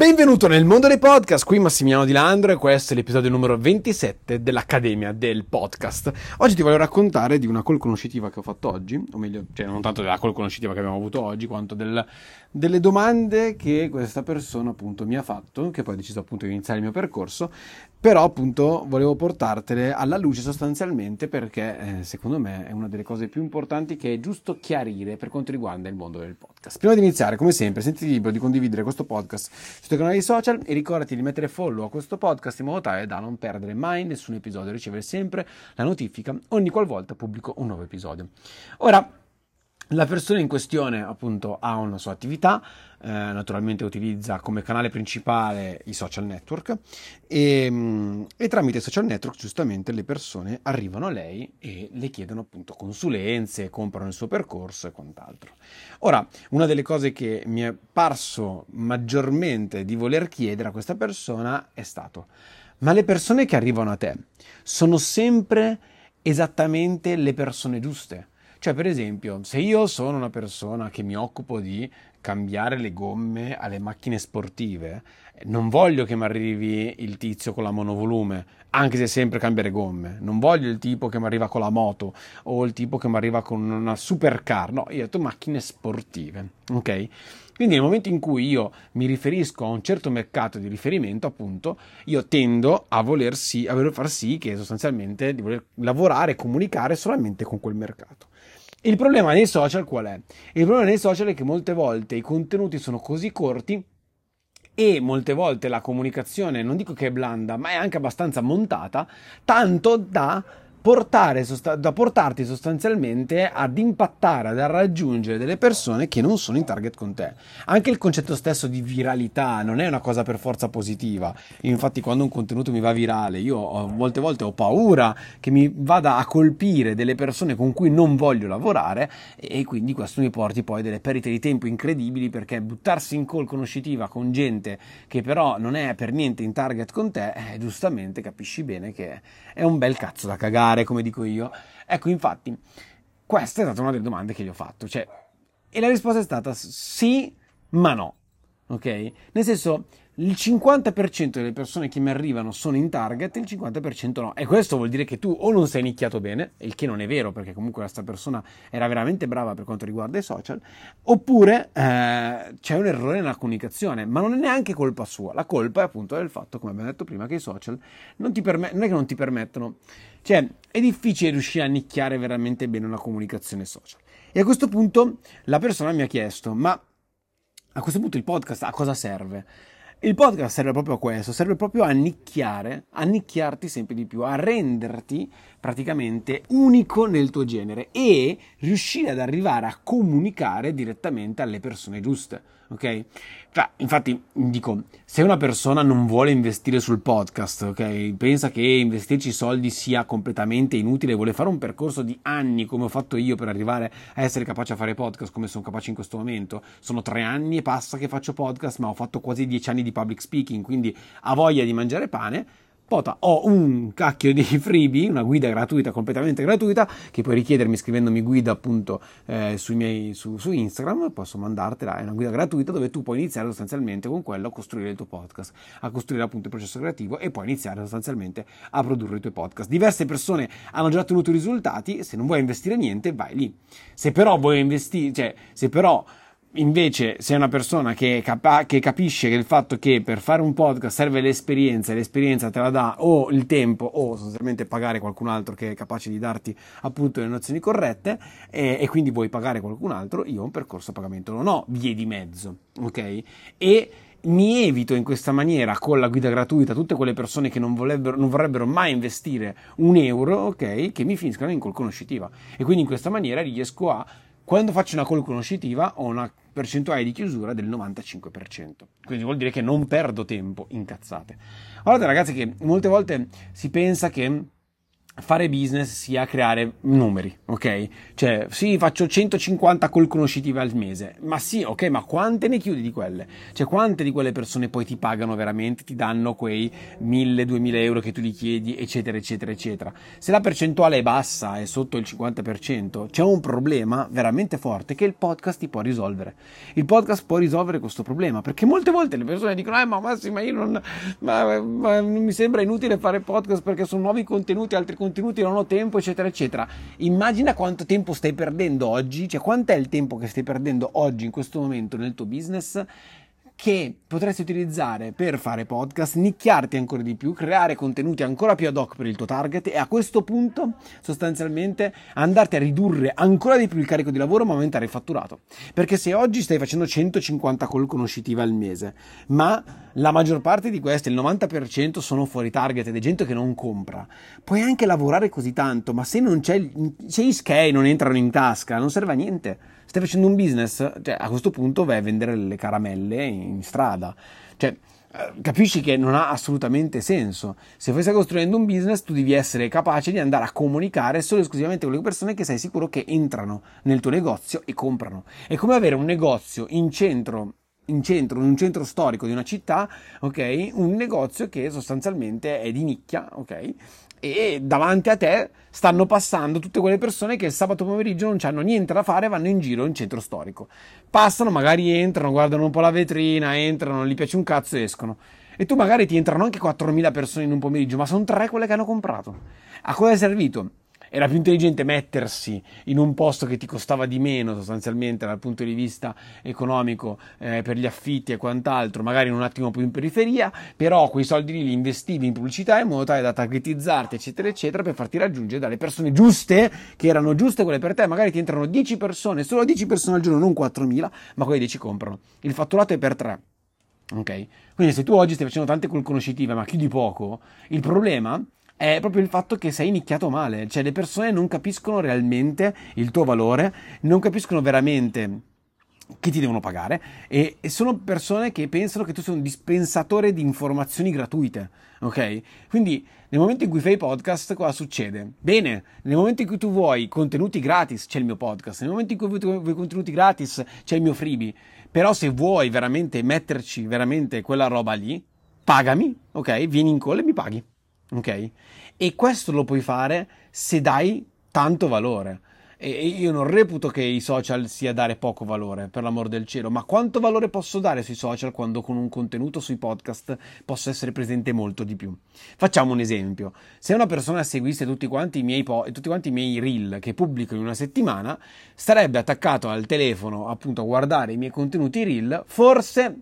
Benvenuto nel mondo dei podcast, qui Massimiliano Di Landro e questo è l'episodio numero 27 dell'Accademia del Podcast. Oggi ti voglio raccontare di una call conoscitiva che ho fatto oggi, o meglio, cioè non tanto della call conoscitiva che abbiamo avuto oggi, quanto del, delle domande che questa persona appunto mi ha fatto, che poi ha deciso appunto di iniziare il mio percorso, però appunto volevo portartele alla luce sostanzialmente perché eh, secondo me è una delle cose più importanti che è giusto chiarire per quanto riguarda il mondo del podcast. Prima di iniziare, come sempre, sentiti libero di condividere questo podcast sui tuoi canali social e ricordati di mettere follow a questo podcast in modo tale da non perdere mai nessun episodio e ricevere sempre la notifica ogni qualvolta pubblico un nuovo episodio. Ora, la persona in questione appunto ha una sua attività, eh, naturalmente utilizza come canale principale i social network e, mm, e, tramite i social network giustamente le persone arrivano a lei e le chiedono appunto consulenze, comprano il suo percorso e quant'altro. Ora, una delle cose che mi è parso maggiormente di voler chiedere a questa persona è stato, ma le persone che arrivano a te sono sempre esattamente le persone giuste? Cioè, per esempio, se io sono una persona che mi occupo di cambiare le gomme alle macchine sportive, non voglio che mi arrivi il tizio con la monovolume, anche se sempre cambiare gomme. Non voglio il tipo che mi arriva con la moto o il tipo che mi arriva con una supercar. No, io ho detto macchine sportive, ok? Quindi nel momento in cui io mi riferisco a un certo mercato di riferimento, appunto, io tendo a voler, sì, a voler far sì che sostanzialmente di voler lavorare e comunicare solamente con quel mercato. Il problema nei social qual è? Il problema nei social è che molte volte i contenuti sono così corti e molte volte la comunicazione, non dico che è blanda, ma è anche abbastanza montata, tanto da portare, da portarti sostanzialmente ad impattare, ad raggiungere delle persone che non sono in target con te. Anche il concetto stesso di viralità non è una cosa per forza positiva. Infatti, quando un contenuto mi va virale, io molte volte ho paura che mi vada a colpire delle persone con cui non voglio lavorare e quindi questo mi porti poi delle perdite di tempo incredibili perché buttarsi in call conoscitiva con gente che però non è per niente in target con te, eh, giustamente capisci bene che è un bel cazzo da cagare fare, come dico io. Ecco, infatti, questa è stata una delle domande che gli ho fatto. Cioè, e la risposta è stata sì, ma no. Ok? Nel senso, il 50% delle persone che mi arrivano sono in target, il 50% no. E questo vuol dire che tu o non sei nicchiato bene, il che non è vero, perché comunque questa persona era veramente brava per quanto riguarda i social, oppure eh, c'è un errore nella comunicazione, ma non è neanche colpa sua. La colpa è appunto del fatto, come abbiamo detto prima, che i social non, ti permet- non è che non ti permettono, cioè è difficile riuscire a nicchiare veramente bene una comunicazione social. E a questo punto la persona mi ha chiesto, ma a questo punto il podcast a cosa serve? Il podcast serve proprio a questo, serve proprio a nicchiare, a nicchiarti sempre di più, a renderti praticamente unico nel tuo genere e riuscire ad arrivare a comunicare direttamente alle persone giuste ok? Cioè, infatti dico, se una persona non vuole investire sul podcast, ok? Pensa che investirci soldi sia completamente inutile, vuole fare un percorso di anni come ho fatto io per arrivare a essere capace a fare podcast come sono capace in questo momento. Sono tre anni e passa che faccio podcast, ma ho fatto quasi dieci anni di public speaking, quindi ha voglia di mangiare pane Pota, ho un cacchio di freebie, una guida gratuita, completamente gratuita, che puoi richiedermi scrivendomi guida appunto eh, miei, su, su, Instagram, posso mandartela, è una guida gratuita dove tu puoi iniziare sostanzialmente con quello a costruire il tuo podcast, a costruire appunto il processo creativo e poi iniziare sostanzialmente a produrre i tuoi podcast. Diverse persone hanno già ottenuto risultati, se non vuoi investire niente vai lì. Se però vuoi investire, cioè se però Invece, sei una persona che, capa- che, capisce che il fatto che per fare un podcast serve l'esperienza e l'esperienza te la dà o il tempo o sostanzialmente pagare qualcun altro che è capace di darti appunto le nozioni corrette e, e quindi vuoi pagare qualcun altro, io un percorso a pagamento, non ho vie di mezzo, ok? E mi evito in questa maniera con la guida gratuita tutte quelle persone che non, non vorrebbero mai investire un euro, ok? Che mi finiscano in call conoscitiva. E quindi in questa maniera riesco a quando faccio una call conoscitiva ho una percentuale di chiusura del 95%. Quindi vuol dire che non perdo tempo in cazzate. Guardate ragazzi che molte volte si pensa che fare business sia creare numeri, ok? Cioè, sì, faccio 150 call conoscitive al mese, ma sì, ok, ma quante ne chiudi di quelle? Cioè, quante di quelle persone poi ti pagano veramente, ti danno quei 1000-2000 euro che tu gli chiedi, eccetera, eccetera, eccetera. Se la percentuale è bassa, è sotto il 50%, c'è un problema veramente forte che il podcast ti può risolvere. Il podcast può risolvere questo problema, perché molte volte le persone dicono, eh, ma Massimo, io non, ma, ma, mi sembra inutile fare podcast perché sono nuovi contenuti, altri contenuti, non ho tempo, eccetera, eccetera. Immagina quanto tempo stai perdendo oggi, cioè quant'è il tempo che stai perdendo oggi in questo momento nel tuo business che potresti utilizzare per fare podcast, nicchiarti ancora di più, creare contenuti ancora più ad hoc per il tuo target e a questo punto sostanzialmente andarti a ridurre ancora di più il carico di lavoro ma aumentare il fatturato. Perché se oggi stai facendo 150 call conoscitive al mese, ma la maggior parte di queste, il 90% sono fuori target ed è gente che non compra, puoi anche lavorare così tanto, ma se non c'è, se i skei non entrano in tasca, non serve a niente stai facendo un business, cioè, a questo punto vai a vendere le caramelle in strada. Cioè, eh, capisci che non ha assolutamente senso. Se stai costruendo un business, tu devi essere capace di andare a comunicare solo e esclusivamente con le persone che sei sicuro che entrano nel tuo negozio e comprano. È come avere un negozio in centro in centro, in un centro storico di una città, ok? Un negozio che sostanzialmente è di nicchia, ok? E davanti a te stanno passando tutte quelle persone che il sabato pomeriggio non hanno niente da fare, vanno in giro in centro storico. Passano, magari entrano, guardano un po' la vetrina, entrano, non gli piace un cazzo e escono. E tu magari ti entrano anche 4.000 persone in un pomeriggio, ma sono tre quelle che hanno comprato. A cosa è servito? Era più intelligente mettersi in un posto che ti costava di meno sostanzialmente dal punto di vista economico eh, per gli affitti e quant'altro, magari in un attimo più in periferia, però quei soldi lì li investivi in pubblicità in modo tale da targetizzarti eccetera eccetera per farti raggiungere dalle persone giuste che erano giuste quelle per te, magari ti entrano 10 persone, solo 10 persone al giorno, non 4.000, ma quelle 10 comprano. Il fatturato è per 3. Ok? Quindi se tu oggi stai facendo tante call conoscitive ma chiudi poco, il problema è proprio il fatto che sei nicchiato male, cioè le persone non capiscono realmente il tuo valore, non capiscono veramente che ti devono pagare e, e, sono persone che pensano che tu sia un dispensatore di informazioni gratuite, ok? Quindi nel momento in cui fai podcast cosa succede? Bene, nel momento in cui tu vuoi contenuti gratis c'è il mio podcast, nel momento in cui vuoi contenuti gratis c'è il mio freebie, però se vuoi veramente metterci veramente quella roba lì, pagami, ok? Vieni in call e mi paghi ok? E questo lo puoi fare se dai tanto valore. E io non reputo che i social sia dare poco valore, per l'amor del cielo, ma quanto valore posso dare sui social quando con un contenuto sui podcast posso essere presente molto di più? Facciamo un esempio. Se una persona seguisse tutti quanti i miei, po- tutti quanti i miei reel che pubblico in una settimana, starebbe attaccato al telefono appunto a guardare i miei contenuti reel forse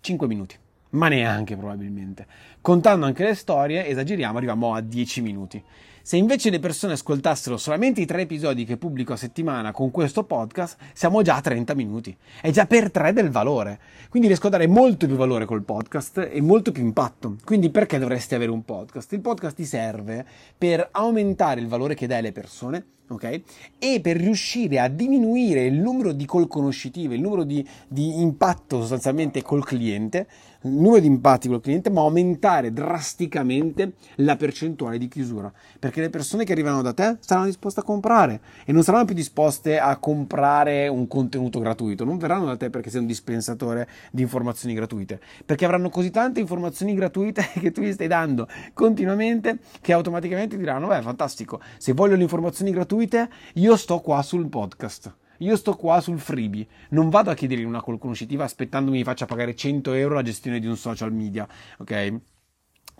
5 minuti ma neanche probabilmente. Contando anche le storie, esageriamo, arriviamo a 10 minuti. Se invece le persone ascoltassero solamente i tre episodi che pubblico a settimana con questo podcast, siamo già a 30 minuti. È già per tre del valore. Quindi riesco a dare molto più valore col podcast e molto più impatto. Quindi perché dovresti avere un podcast? Il podcast ti serve per aumentare il valore che dai alle persone ok? E per riuscire a diminuire il numero di call conoscitive, il numero di, di impatto sostanzialmente col cliente, il numero di impatti col cliente, ma aumentare drasticamente la percentuale di chiusura. Perché le persone che arrivano da te saranno disposte a comprare e non saranno più disposte a comprare un contenuto gratuito. Non verranno da te perché sei un dispensatore di informazioni gratuite, perché avranno così tante informazioni gratuite che tu gli stai dando continuamente che automaticamente diranno: Beh, fantastico, se voglio le informazioni gratuite io sto qua sul podcast. Io sto qua sul freebie. Non vado a chiedere una call conoscitiva aspettandomi mi faccia pagare 100 euro la gestione di un social media, ok?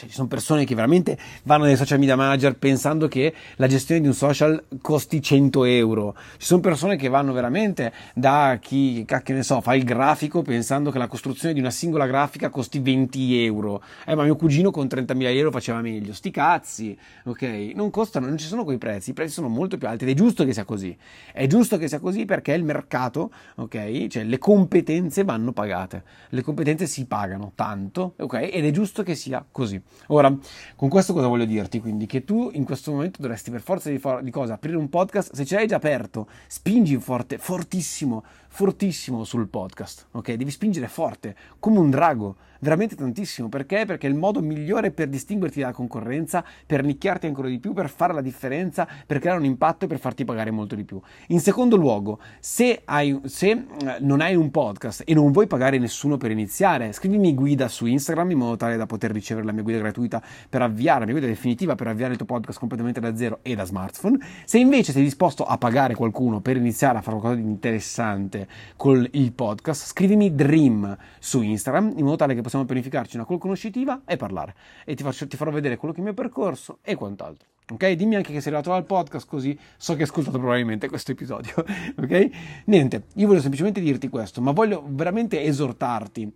Cioè, ci sono persone che veramente vanno nei social media manager pensando che la gestione di un social costi 100 euro. Ci sono persone che vanno veramente da chi, cacchio ne so, fa il grafico pensando che la costruzione di una singola grafica costi 20 euro. Eh, ma mio cugino con 30.000 euro faceva meglio. Sti cazzi, ok? Non costano, non ci sono quei prezzi. I prezzi sono molto più alti ed è giusto che sia così. È giusto che sia così perché il mercato, ok? Cioè, le competenze vanno pagate. Le competenze si pagano tanto, ok? Ed è giusto che sia così. Ora, con questo cosa voglio dirti? Quindi che tu in questo momento dovresti per forza di, for- di cosa aprire un podcast, se ce l'hai già aperto, spingi forte, fortissimo fortissimo sul podcast, ok? Devi spingere forte, come un drago, veramente tantissimo. Perché? Perché è il modo migliore per distinguerti dalla concorrenza, per nicchiarti ancora di più, per fare la differenza, per creare un impatto e per farti pagare molto di più. In secondo luogo, se, hai, se eh, non hai un podcast e non vuoi pagare nessuno per iniziare, scrivimi guida su Instagram in modo tale da poter ricevere la mia guida gratuita per avviare, la mia guida definitiva per avviare il tuo podcast completamente da zero e da smartphone. Se invece sei disposto a pagare qualcuno per iniziare a fare qualcosa di interessante con il podcast, scrivimi Dream su Instagram in modo tale che possiamo pianificarci una call conoscitiva e parlare. E ti, faccio, ti farò vedere quello che è il mio percorso e quant'altro. Ok? Dimmi anche che sei arrivato al podcast così so che hai ascoltato probabilmente questo episodio. ok? Niente, io voglio semplicemente dirti questo, ma voglio veramente esortarti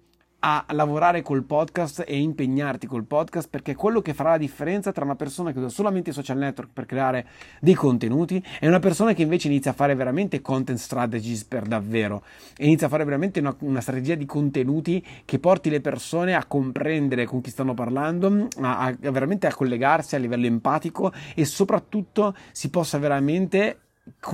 a lavorare col podcast e impegnarti col podcast perché è quello che farà la differenza tra una persona che usa solamente i social network per creare dei contenuti e una persona che invece inizia a fare veramente content strategies per davvero. E inizia a fare veramente una, una strategia di contenuti che porti le persone a comprendere con chi stanno parlando, a, a veramente a collegarsi a livello empatico e soprattutto si possa veramente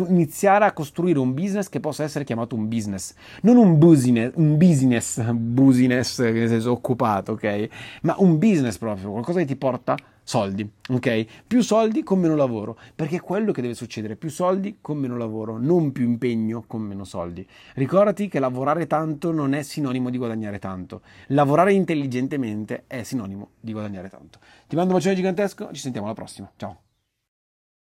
iniziare a costruire un business che possa essere chiamato un business, non un business, un business, business nel senso occupato, ok? Ma un business proprio, qualcosa che ti porta soldi, ok? Più soldi con meno lavoro, perché è quello che deve succedere, più soldi con meno lavoro, non più impegno con meno soldi. Ricordati che lavorare tanto non è sinonimo di guadagnare tanto, lavorare intelligentemente è sinonimo di guadagnare tanto. Ti mando un bacione gigantesco, ci sentiamo alla prossima, ciao!